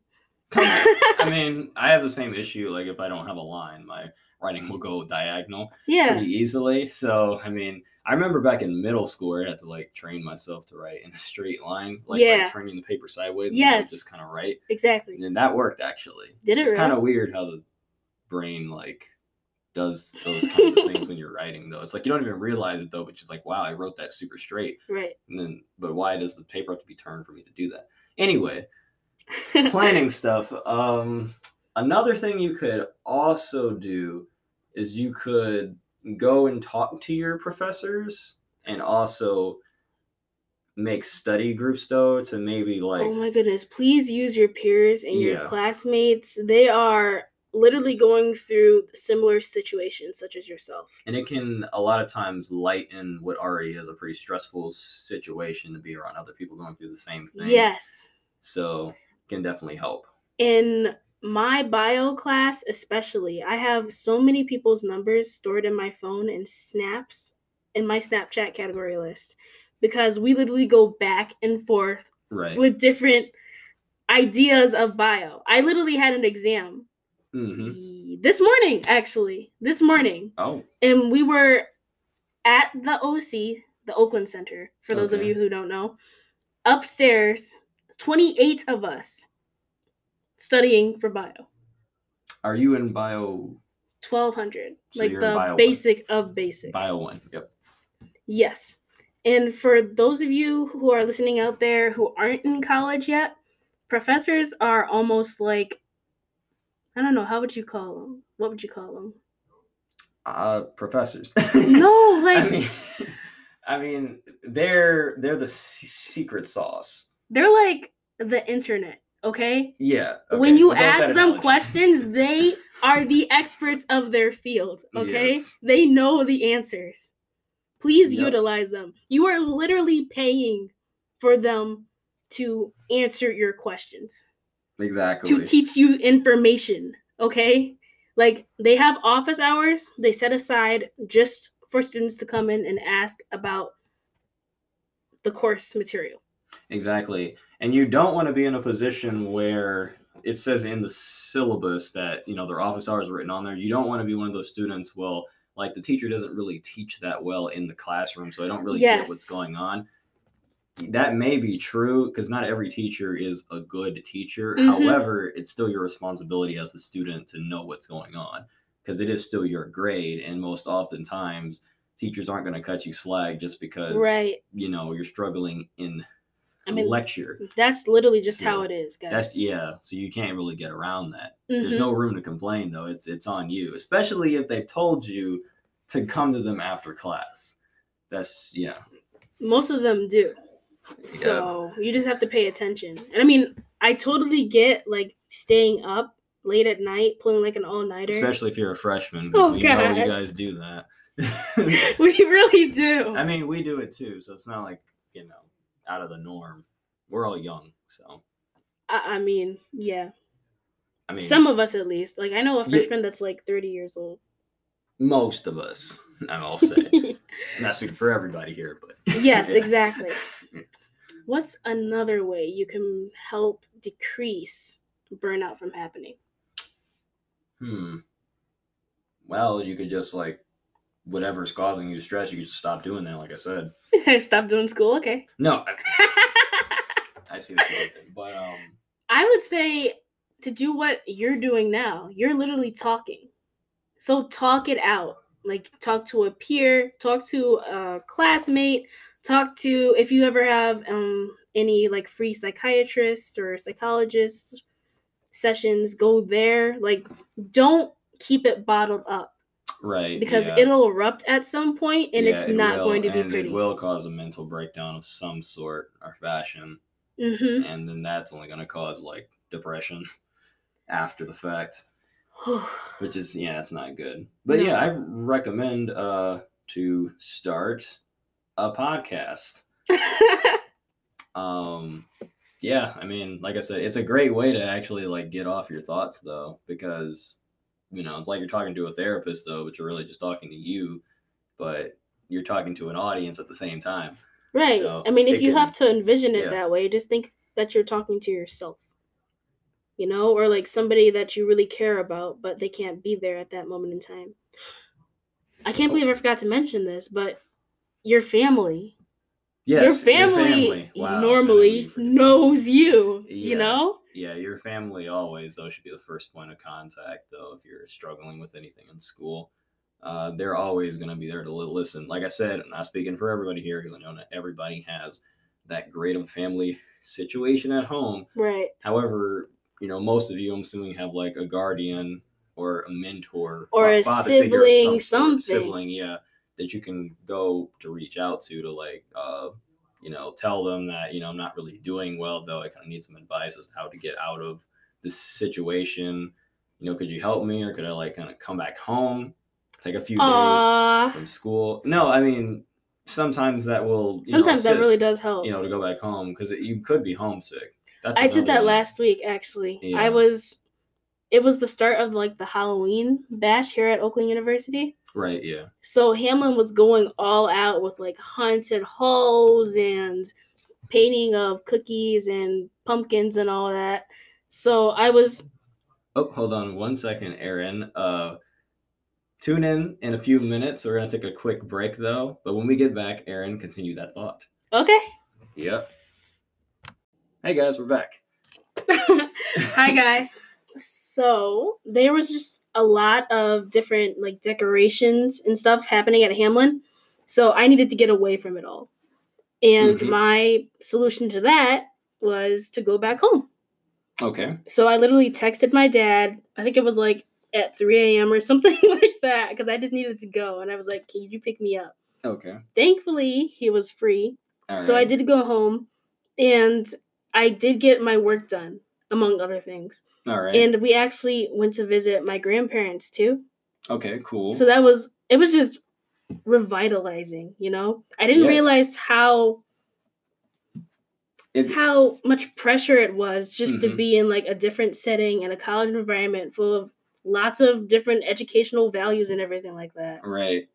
[SPEAKER 1] I mean, I have the same issue. Like if I don't have a line, my writing will go diagonal.
[SPEAKER 2] yeah.
[SPEAKER 1] pretty easily. So I mean, I remember back in middle school I had to like train myself to write in a straight line, like
[SPEAKER 2] Yeah.
[SPEAKER 1] by turning the paper sideways and
[SPEAKER 2] Yes.
[SPEAKER 1] just kind of write.
[SPEAKER 2] Exactly.
[SPEAKER 1] And that worked actually.
[SPEAKER 2] Did it
[SPEAKER 1] It's
[SPEAKER 2] really?
[SPEAKER 1] kind of weird how the brain like does those kinds of things when you're writing though. It's like you don't even realize it though, but you're like, wow, I wrote that super straight.
[SPEAKER 2] Right.
[SPEAKER 1] And then but why does the paper have to be turned for me to do that? Anyway, planning stuff. Um, another thing you could also do is you could go and talk to your professors and also make study groups though to maybe like
[SPEAKER 2] oh my goodness. Please use your peers and your
[SPEAKER 1] Yeah.
[SPEAKER 2] classmates. They are literally going through similar situations such as yourself.
[SPEAKER 1] and it can a lot of times lighten what already is a pretty stressful situation to be around other people going through the same thing
[SPEAKER 2] Yes.
[SPEAKER 1] so can definitely help
[SPEAKER 2] In my bio class, especially, I have so many people's numbers stored in my phone and snaps in my Snapchat category list because we literally go back and forth
[SPEAKER 1] right
[SPEAKER 2] with different ideas of bio. I literally had an exam
[SPEAKER 1] hmm
[SPEAKER 2] this morning, actually, this morning,
[SPEAKER 1] oh.
[SPEAKER 2] And we were at the OC, the Oakland Center, for those of you who don't know, upstairs, 28 of us studying for bio.
[SPEAKER 1] are you in bio?
[SPEAKER 2] 1200
[SPEAKER 1] So
[SPEAKER 2] like
[SPEAKER 1] you're in bio
[SPEAKER 2] the
[SPEAKER 1] one.
[SPEAKER 2] basic of basics.
[SPEAKER 1] Bio one yep.
[SPEAKER 2] Yes. And for those of you who are listening out there who aren't in college yet, professors are almost like I don't know, how would you call them? What would you call them?
[SPEAKER 1] Uh, professors.
[SPEAKER 2] No, like
[SPEAKER 1] I mean, I mean, they're they're the se- secret sauce.
[SPEAKER 2] they're like the internet, okay?
[SPEAKER 1] Yeah.
[SPEAKER 2] when you
[SPEAKER 1] we'll go with
[SPEAKER 2] ask them
[SPEAKER 1] analogy.
[SPEAKER 2] questions, they are the experts of their field, okay?
[SPEAKER 1] Yes.
[SPEAKER 2] They know the answers. Please
[SPEAKER 1] Yep.
[SPEAKER 2] utilize them. You are literally paying for them to answer your questions,
[SPEAKER 1] exactly.
[SPEAKER 2] to teach you information, okay? Like they have office hours they set aside just for students to come in and ask about the course material.
[SPEAKER 1] Exactly. And you don't want to be in a position where it says in the syllabus that, you know, their office hours are written on there. You don't want to be one of those students, well, like the teacher doesn't really teach that well in the classroom, so I don't really get what's going on. That may be true because not every teacher is a good teacher.
[SPEAKER 2] Mhm.
[SPEAKER 1] However, it's still your responsibility as the student to know what's going on because it is still your grade. And most oftentimes, teachers aren't going to cut you slack just because
[SPEAKER 2] Right.
[SPEAKER 1] you know you're struggling in
[SPEAKER 2] I mean,
[SPEAKER 1] lecture.
[SPEAKER 2] that's literally just
[SPEAKER 1] So,
[SPEAKER 2] how it is, guys.
[SPEAKER 1] That's yeah. So you can't really get around that. There's
[SPEAKER 2] Mhm.
[SPEAKER 1] no room to complain though. It's it's on you, especially if they told you to come to them after class. That's yeah.
[SPEAKER 2] Most of them do. So you just have to pay attention. And I mean, I totally get like staying up late at night, pulling like an all nighter.
[SPEAKER 1] Especially if you're a freshman,
[SPEAKER 2] Oh,
[SPEAKER 1] we know you guys do that.
[SPEAKER 2] we really do.
[SPEAKER 1] I mean, we do it too, so it's not like you know out of the norm. We're all young, so
[SPEAKER 2] I, I mean, yeah.
[SPEAKER 1] I mean,
[SPEAKER 2] Some of us at least. Like I know a
[SPEAKER 1] Yeah.
[SPEAKER 2] freshman that's like 30 years old.
[SPEAKER 1] most of us, I'll say. I'm not speaking for everybody here, but
[SPEAKER 2] yes,
[SPEAKER 1] Yeah.
[SPEAKER 2] exactly. What's another way you can help decrease burnout from happening?
[SPEAKER 1] Hmm. Well, you could just like whatever's causing you stress, you could just stop doing that. Like I said.
[SPEAKER 2] Stop doing school, okay.
[SPEAKER 1] No, I, I see the thing, but um,
[SPEAKER 2] I would say to do what you're doing now. You're literally talking. So talk it out. Like talk to a peer, talk to a classmate, talk to if you ever have um any like free psychiatrist or psychologist sessions, go there. Like don't keep it bottled up
[SPEAKER 1] right
[SPEAKER 2] because
[SPEAKER 1] yeah.
[SPEAKER 2] it'll erupt at some point and it's
[SPEAKER 1] Yeah, it
[SPEAKER 2] not
[SPEAKER 1] will,
[SPEAKER 2] going to be
[SPEAKER 1] and
[SPEAKER 2] pretty.
[SPEAKER 1] It will cause a mental breakdown of some sort or fashion,
[SPEAKER 2] Mhm.
[SPEAKER 1] and then that's only going to cause like depression after the fact, which is yeah, it's not good. But
[SPEAKER 2] No.
[SPEAKER 1] yeah, I recommend uh to start a podcast. um yeah i mean like i said it's a great way to actually like get off your thoughts though because you know it's like you're talking to a therapist though but you're really just talking to you but you're talking to an audience at the same time
[SPEAKER 2] Right.
[SPEAKER 1] So,
[SPEAKER 2] I mean, if you
[SPEAKER 1] can-
[SPEAKER 2] have to envision it
[SPEAKER 1] yeah.
[SPEAKER 2] that way, just think that you're talking to yourself. You know, or like somebody that you really care about, but they can't be there at that moment in time. I can't believe I forgot to mention this, but your family,
[SPEAKER 1] yes
[SPEAKER 2] your family,
[SPEAKER 1] Wow,
[SPEAKER 2] normally knows you,
[SPEAKER 1] Yeah.
[SPEAKER 2] you know?
[SPEAKER 1] yeah your family always though should be the first point of contact though if you're struggling with anything in school uh, they're always going to be there to listen like i said i'm not speaking for everybody here because i know not everybody has that great of a family situation at home
[SPEAKER 2] Right.
[SPEAKER 1] however you know most of you i'm assuming have like a guardian or a mentor
[SPEAKER 2] Or a sibling,
[SPEAKER 1] some
[SPEAKER 2] something.
[SPEAKER 1] sibling yeah that you can go to reach out to to like uh you know tell them that you know i'm not really doing well though i kind of need some advice as to how to get out of this situation you know could you help me or could i like kind of come back home take a few days from school no i mean sometimes that will you
[SPEAKER 2] Sometimes
[SPEAKER 1] know,
[SPEAKER 2] that really does help.
[SPEAKER 1] you know to go back home because you could be homesick That's
[SPEAKER 2] I did that
[SPEAKER 1] one.
[SPEAKER 2] last week actually.
[SPEAKER 1] Yeah.
[SPEAKER 2] I was it was the start of like the Halloween bash here at Oakland University.
[SPEAKER 1] Right yeah
[SPEAKER 2] So Hamlin was going all out with like haunted halls and painting of cookies and pumpkins and all that. So I was
[SPEAKER 1] Oh, hold on one second, Erin. Uh, tune in in a few minutes. We're gonna take a quick break though. But when we get back, Erin, continue that thought.
[SPEAKER 2] okay.
[SPEAKER 1] Yep. Hey guys, we're back.
[SPEAKER 2] Hi guys. So there was just a lot of different like decorations and stuff happening at Hamlin. So I needed to get away from it all. And
[SPEAKER 1] Mhm.
[SPEAKER 2] my solution to that was to go back home.
[SPEAKER 1] Okay.
[SPEAKER 2] So I literally texted my dad. I think it was like at 3 a.m. or something like that because I just needed to go. And I was like, Can you pick me up?
[SPEAKER 1] Okay.
[SPEAKER 2] Thankfully, he was free.
[SPEAKER 1] All
[SPEAKER 2] So I did go home and I did get my work done, among other things.
[SPEAKER 1] All right.
[SPEAKER 2] And we actually went to visit my grandparents too.
[SPEAKER 1] okay. Cool.
[SPEAKER 2] So that was, it was just revitalizing, you know? I didn't
[SPEAKER 1] Yes.
[SPEAKER 2] realize how
[SPEAKER 1] It-
[SPEAKER 2] how much pressure it was just to
[SPEAKER 1] Mhm.
[SPEAKER 2] be in like a different setting and a college environment full of lots of different educational values and everything like that.
[SPEAKER 1] Right.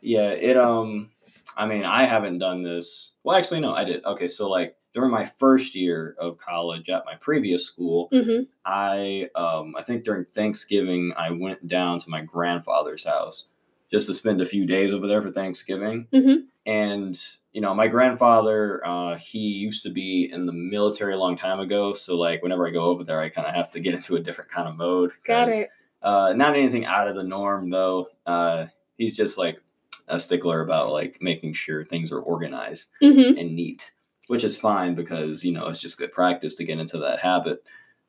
[SPEAKER 1] Yeah, it um I mean, I haven't done this. Well, actually no, I did. Okay, so like during my first year of college at my previous school,
[SPEAKER 2] hmm
[SPEAKER 1] I um I think during Thanksgiving I went down to my grandfather's house just to spend a few days over there for Thanksgiving.
[SPEAKER 2] Mhm.
[SPEAKER 1] And you know, my grandfather, uh, he used to be in the military a long time ago. So like whenever I go over there, I kind of have to get into a different kind of mode.
[SPEAKER 2] Got it.
[SPEAKER 1] uh, not anything out of the norm though. Uh, he's just like a stickler about like making sure things are organized
[SPEAKER 2] hmm
[SPEAKER 1] and neat, which is fine because you know it's just good practice to get into that habit.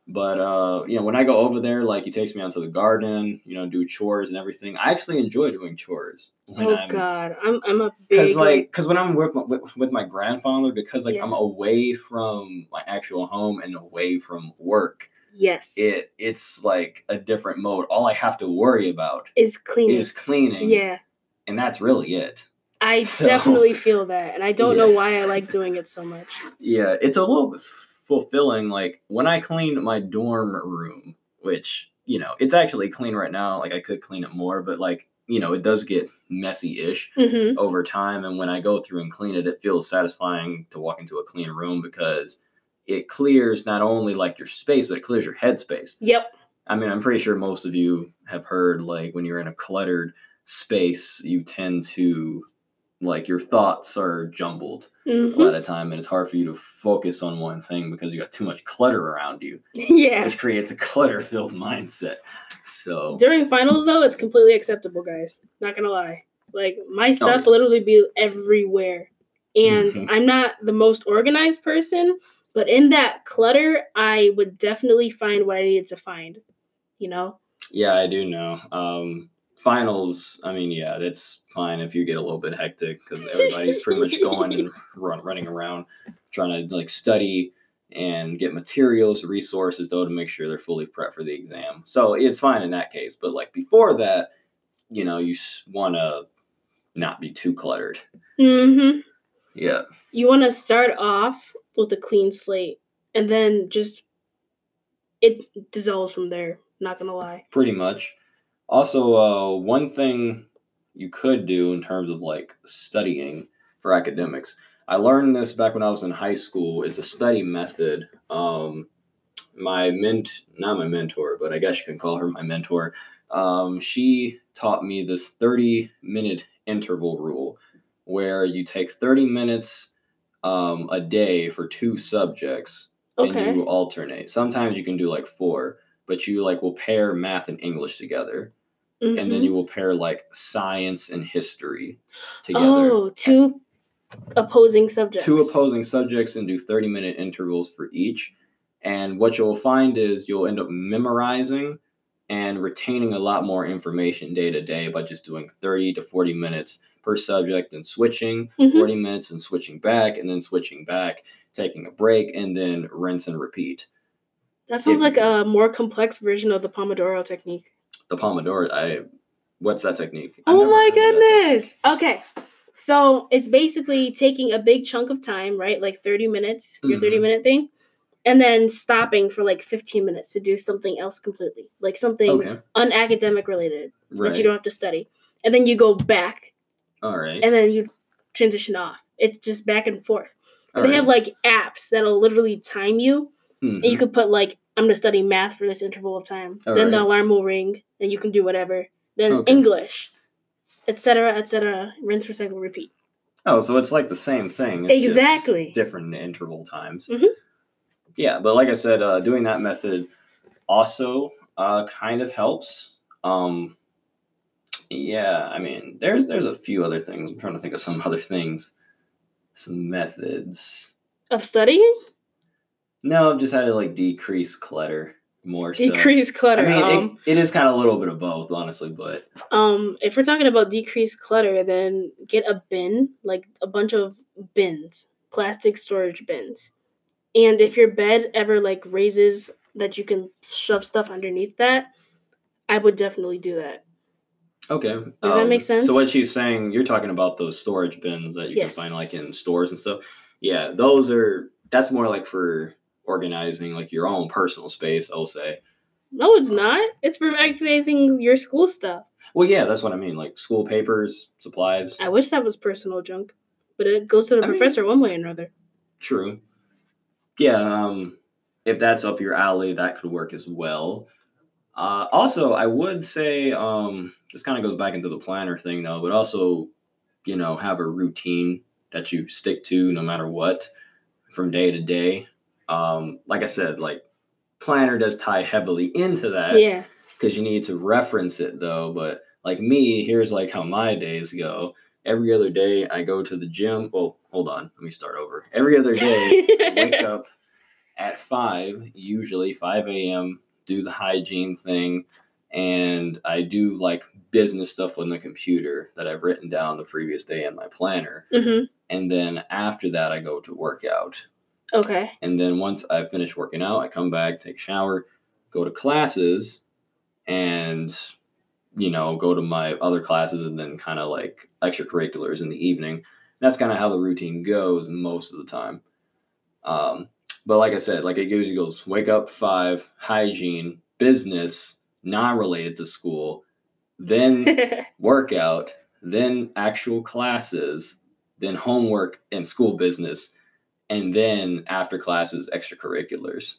[SPEAKER 1] But uh, you know, when I go over there, like he takes me out to the garden, you know, do chores and everything. I actually enjoy doing chores
[SPEAKER 2] Oh
[SPEAKER 1] I'm
[SPEAKER 2] God, I'm I'm a
[SPEAKER 1] because like because when I'm with my, with, with my grandfather, because like
[SPEAKER 2] Yeah.
[SPEAKER 1] I'm away from my actual home and away from work,
[SPEAKER 2] yes
[SPEAKER 1] it it's like a different mode. All I have to worry about
[SPEAKER 2] is clean.
[SPEAKER 1] is cleaning.
[SPEAKER 2] yeah,
[SPEAKER 1] And that's really it.
[SPEAKER 2] I
[SPEAKER 1] So-
[SPEAKER 2] definitely feel that, and I don't know why I like doing it so much.
[SPEAKER 1] Yeah, it's a little bit fulfilling. Like when I clean my dorm room, which, you know, it's actually clean right now. Like I could clean it more, but like, you know, it does get messy ish
[SPEAKER 2] hmm
[SPEAKER 1] over time. And when I go through and clean it, it feels satisfying to walk into a clean room because it clears not only like your space, but it clears your headspace.
[SPEAKER 2] Yep.
[SPEAKER 1] I mean, I'm pretty sure most of you have heard like when you're in a cluttered space, you tend to like your thoughts are jumbled a
[SPEAKER 2] hmm
[SPEAKER 1] lot of time, and it's hard for you to focus on one thing because you got too much clutter around you,
[SPEAKER 2] yeah.
[SPEAKER 1] which creates a clutter-filled mindset. So
[SPEAKER 2] During finals though, it's completely acceptable, guys. Not gonna lie. Like my stuff
[SPEAKER 1] Oh, yeah.
[SPEAKER 2] literally be everywhere. And
[SPEAKER 1] Mhm.
[SPEAKER 2] I'm not the most organized person, but in that clutter, I would definitely find what I needed to find. You know?
[SPEAKER 1] yeah, I do know. Um, finals, I mean, yeah, that's fine if you get a little bit hectic because everybody's pretty much going and run, running around trying to like study and get materials, resources though to make sure they're fully prepped for the exam. So it's fine in that case. But like before that, you know, you want to not be too cluttered.
[SPEAKER 2] Mm-hmm.
[SPEAKER 1] Yeah.
[SPEAKER 2] You wanna start off with a clean slate and then just it dissolves from there, not gonna lie.
[SPEAKER 1] pretty much. Also, uh, one thing you could do in terms of like studying for academics, I learned this back when I was in high school. It's a study method. Um, my ment, not my mentor, but I guess you can call her my mentor. Um, she taught me this 30 minute interval rule where you take 30 minutes um, a day for two subjects
[SPEAKER 2] Okay.
[SPEAKER 1] and you alternate. Sometimes you can do like four, but you like will pair math and English together, and then
[SPEAKER 2] Mhm.
[SPEAKER 1] you will pair like science and history together.
[SPEAKER 2] Oh, two opposing subjects.
[SPEAKER 1] Two opposing subjects and do 30 minute intervals for each. And what you'll find is you'll end up memorizing and retaining a lot more information day to day by just doing 30 to 40 minutes per subject and switching,
[SPEAKER 2] Mhm.
[SPEAKER 1] 40 minutes and switching back, and then switching back, taking a break, and then rinse and repeat.
[SPEAKER 2] That sounds
[SPEAKER 1] if-
[SPEAKER 2] like a more complex version of the Pomodoro technique.
[SPEAKER 1] The Pomodoro, I what's that technique? I've
[SPEAKER 2] Oh my
[SPEAKER 1] heard of that technique.
[SPEAKER 2] goodness. Okay. So it's basically taking a big chunk of time, right? Like 30 minutes, your 30
[SPEAKER 1] Mhm.
[SPEAKER 2] minute thing, and then stopping for like 15 minutes to do something else completely, like something
[SPEAKER 1] Okay,
[SPEAKER 2] unacademic related that you don't have to study. And then you go back
[SPEAKER 1] All right.
[SPEAKER 2] and then you transition off. It's just back and forth.
[SPEAKER 1] All
[SPEAKER 2] they
[SPEAKER 1] right.
[SPEAKER 2] have like apps that'll literally time you
[SPEAKER 1] Mhm.
[SPEAKER 2] and you could put like I'm gonna study math for this interval of time.
[SPEAKER 1] All
[SPEAKER 2] then the alarm will ring, and you can do whatever. Then
[SPEAKER 1] Okay.
[SPEAKER 2] English, etc., etc. Rinse, recycle, repeat.
[SPEAKER 1] Oh, so it's like the same thing. it's just
[SPEAKER 2] Exactly.
[SPEAKER 1] different interval times.
[SPEAKER 2] Mhm.
[SPEAKER 1] Yeah, but like I said, uh, doing that method also uh, kind of helps. Um, yeah, I mean, there's there's a few other things. I'm trying to think of some other things. some methods.
[SPEAKER 2] Of studying?
[SPEAKER 1] No, I've just had to like decrease clutter more. so.
[SPEAKER 2] Decrease clutter.
[SPEAKER 1] I mean,
[SPEAKER 2] um,
[SPEAKER 1] it, it is kind of a little bit of both, honestly. But
[SPEAKER 2] um, if we're talking about decrease clutter, then get a bin, like a bunch of bins, plastic storage bins. And if your bed ever like raises that you can shove stuff underneath that, I would definitely do that.
[SPEAKER 1] okay,
[SPEAKER 2] Does that make sense?
[SPEAKER 1] So what she's saying, you're talking about those storage bins that you
[SPEAKER 2] Yes.
[SPEAKER 1] can find like in stores and stuff. Yeah, those are. That's more like for organizing like your own personal space. I'll say.
[SPEAKER 2] No, it's not. It's for organizing your school stuff.
[SPEAKER 1] Well, yeah, that's what I mean. Like school papers, supplies.
[SPEAKER 2] I wish that was personal junk, but it goes to the
[SPEAKER 1] I mean-
[SPEAKER 2] professor one way or another.
[SPEAKER 1] True. Yeah, um, if that's up your alley, that could work as well. Uh, also, I would say um, this kind of goes back into the planner thing, though, but also, you know, have a routine that you stick to no matter what from day to day. Um, like I said, like planner does tie heavily into that
[SPEAKER 2] yeah.
[SPEAKER 1] because you need to reference it though. But like me, here's like how my days go. Every other day, I go to the gym. Well, hold on, let me start over. Every other day, I wake up at five, usually five a.m. Do the hygiene thing, and I do like business stuff on the computer that I've written down the previous day in my planner.
[SPEAKER 2] hmm
[SPEAKER 1] And then after that, I go to work out.
[SPEAKER 2] Okay.
[SPEAKER 1] And then once I finish working out, I come back, take a shower, go to classes, and you know, go to my other classes and then kind of like extracurriculars in the evening. That's kind of how the routine goes most of the time. Um, but like I said, like it goes, it goes wake up five, hygiene, business, not related to school, then workout, then actual classes, then homework and school business, and then after classes, extracurriculars.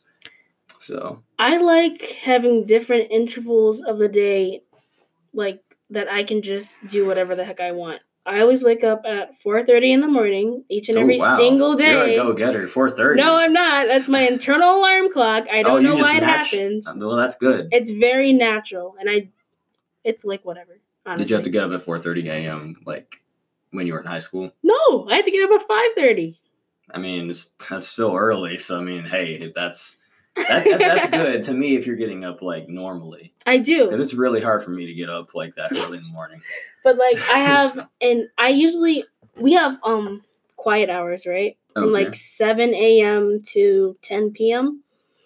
[SPEAKER 1] So
[SPEAKER 2] I like having different intervals of the day, like that I can just do whatever the heck I want. I always wake up at 4:30 in the morning each and
[SPEAKER 1] Oh,
[SPEAKER 2] every
[SPEAKER 1] wow.
[SPEAKER 2] single
[SPEAKER 1] You're
[SPEAKER 2] day.
[SPEAKER 1] a go getter. Four thirty.
[SPEAKER 2] No, I'm not. That's my internal alarm clock. I don't oh, know why it happens.
[SPEAKER 1] Well, that's good.
[SPEAKER 2] It's very natural, and I, it's like whatever. Honestly.
[SPEAKER 1] Did you have to get up at four thirty a.m. like when you were in high school?
[SPEAKER 2] No, I had to get up at 5:30.
[SPEAKER 1] I mean, it's, that's still early. So I mean, hey, if that's that, that that's good to me. If you're getting up like normally,
[SPEAKER 2] I do.
[SPEAKER 1] because it's really hard for me to get up like that early in the morning.
[SPEAKER 2] But like I have
[SPEAKER 1] So-
[SPEAKER 2] and I usually we have um quiet hours, right? From
[SPEAKER 1] Okay.
[SPEAKER 2] like 7 a.m. to 10 p.m.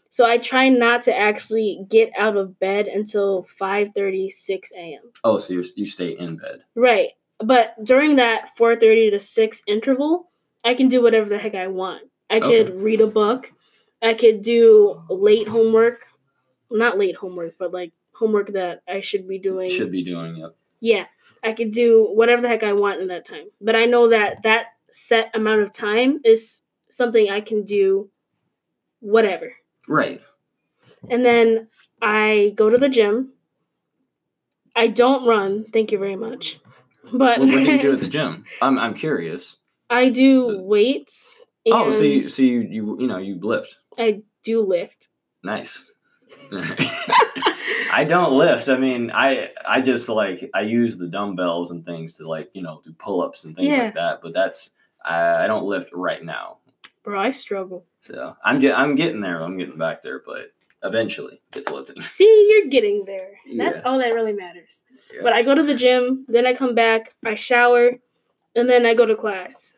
[SPEAKER 2] So I try not to actually get out of bed until 5:30, 6 a.m.
[SPEAKER 1] Oh, so you you stay in bed.
[SPEAKER 2] Right. But during that 4:30 to 6 interval, I can do whatever the heck I want. I could
[SPEAKER 1] Okay.
[SPEAKER 2] read a book. I could do late homework. Not late homework, but like homework that I should be doing.
[SPEAKER 1] Should be doing it.
[SPEAKER 2] Yeah, I could do whatever the heck I want in that time. But I know that that set amount of time is something I can do whatever.
[SPEAKER 1] Right.
[SPEAKER 2] And then I go to the gym. I don't run, thank you very much. But
[SPEAKER 1] Well, what do you do at the gym? I'm I'm curious.
[SPEAKER 2] I do uh, weights and
[SPEAKER 1] Oh, so you so you you you know you lift.
[SPEAKER 2] I do lift.
[SPEAKER 1] Nice. I don't lift. I mean, I I just like I use the dumbbells and things to like you know do pull ups and things
[SPEAKER 2] Yeah.
[SPEAKER 1] like that. But that's I, I don't lift right now.
[SPEAKER 2] Bro, I struggle.
[SPEAKER 1] So I'm get, I'm getting there. I'm getting back there, but eventually get to lifting.
[SPEAKER 2] See, you're getting there. That's
[SPEAKER 1] Yeah.
[SPEAKER 2] all that really matters.
[SPEAKER 1] Yeah.
[SPEAKER 2] But I go to the gym, then I come back, I shower, and then I go to class.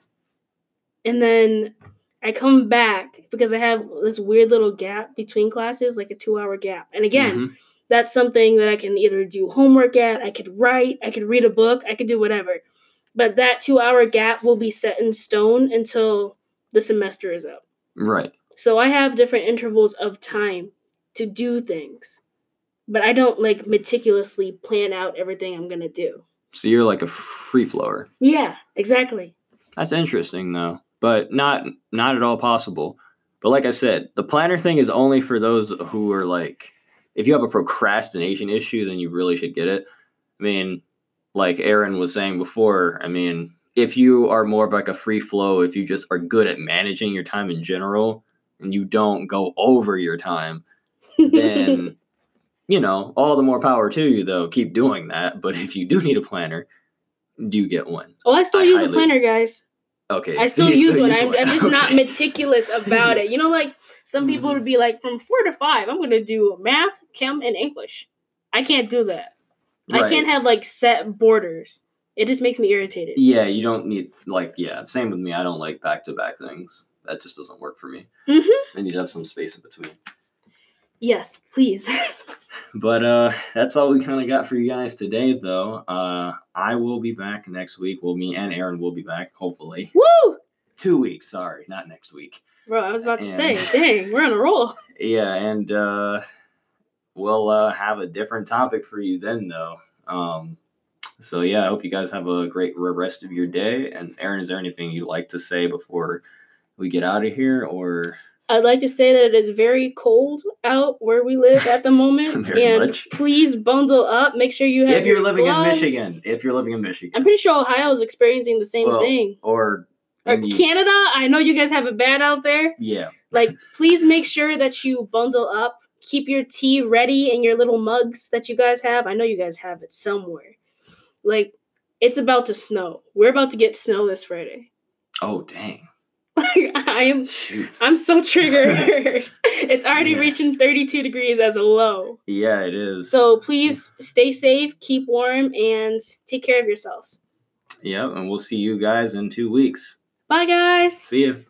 [SPEAKER 2] And then I come back because I have this weird little gap between classes, like a two hour gap. And again,
[SPEAKER 1] Mhm.
[SPEAKER 2] that's something that I can either do homework at, I could write, I could read a book, I could do whatever. But that two hour gap will be set in stone until the semester is up.
[SPEAKER 1] right.
[SPEAKER 2] So I have different intervals of time to do things. But I don't like meticulously plan out everything I'm gonna do.
[SPEAKER 1] So you're like a free flower.
[SPEAKER 2] Yeah, exactly.
[SPEAKER 1] That's interesting though, but not not at all possible. But like I said, the planner thing is only for those who are like if you have a procrastination issue, then you really should get it. I mean, like Erin was saying before, I mean, if you are more of like a free flow, if you just are good at managing your time in general and you don't go over your time, then you know, all the more power to you though. Keep doing that. But if you do need a planner, do get one.
[SPEAKER 2] oh, I still
[SPEAKER 1] I
[SPEAKER 2] use a planner, guys.
[SPEAKER 1] Okay.
[SPEAKER 2] I still use one. I'm,
[SPEAKER 1] one.
[SPEAKER 2] I'm just not meticulous about it. You know, like some people
[SPEAKER 1] Mhm.
[SPEAKER 2] would be like, from four to five, I'm going to do math, chem, and English. I can't do that. I can't have like set borders. It just makes me irritated.
[SPEAKER 1] Yeah, you don't need like yeah. Same with me. I don't like back to back things. That just doesn't work for me.
[SPEAKER 2] Mhm.
[SPEAKER 1] I need to have some space in between.
[SPEAKER 2] Yes, please.
[SPEAKER 1] But uh that's all we kind of got for you guys today though. Uh I will be back next week. Well me and Erin will be back, hopefully.
[SPEAKER 2] Woo!
[SPEAKER 1] Two weeks, sorry, not next week.
[SPEAKER 2] Bro, I was about to say, dang, we're on a roll.
[SPEAKER 1] Yeah, and uh we'll uh have a different topic for you then though. Um so yeah, I hope you guys have a great rest of your day. And Erin, is there anything you'd like to say before we get out of here or
[SPEAKER 2] I'd like to say that it is very cold out where we live at the moment.
[SPEAKER 1] Very
[SPEAKER 2] and
[SPEAKER 1] much.
[SPEAKER 2] please bundle up. Make sure you have
[SPEAKER 1] if you're
[SPEAKER 2] your
[SPEAKER 1] living
[SPEAKER 2] gloves.
[SPEAKER 1] in Michigan, if you're living in Michigan
[SPEAKER 2] I'm pretty sure Ohio is experiencing the same
[SPEAKER 1] Well,
[SPEAKER 2] thing.
[SPEAKER 1] or
[SPEAKER 2] Or
[SPEAKER 1] the-
[SPEAKER 2] Canada, I know you guys have it bad out there.
[SPEAKER 1] yeah,
[SPEAKER 2] Like, please make sure that you bundle up. Keep your tea ready in your little mugs that you guys have. I know you guys have it somewhere. Like, it's about to snow. We're about to get snow this Friday.
[SPEAKER 1] oh dang,
[SPEAKER 2] Like, I am
[SPEAKER 1] shoot,
[SPEAKER 2] I'm so triggered. it's already
[SPEAKER 1] Yeah.
[SPEAKER 2] reaching 32 degrees as a low.
[SPEAKER 1] yeah, it is.
[SPEAKER 2] So please stay safe, keep warm, and take care of yourselves.
[SPEAKER 1] yeah, and we'll see you guys in two weeks.
[SPEAKER 2] Bye, guys.
[SPEAKER 1] See you.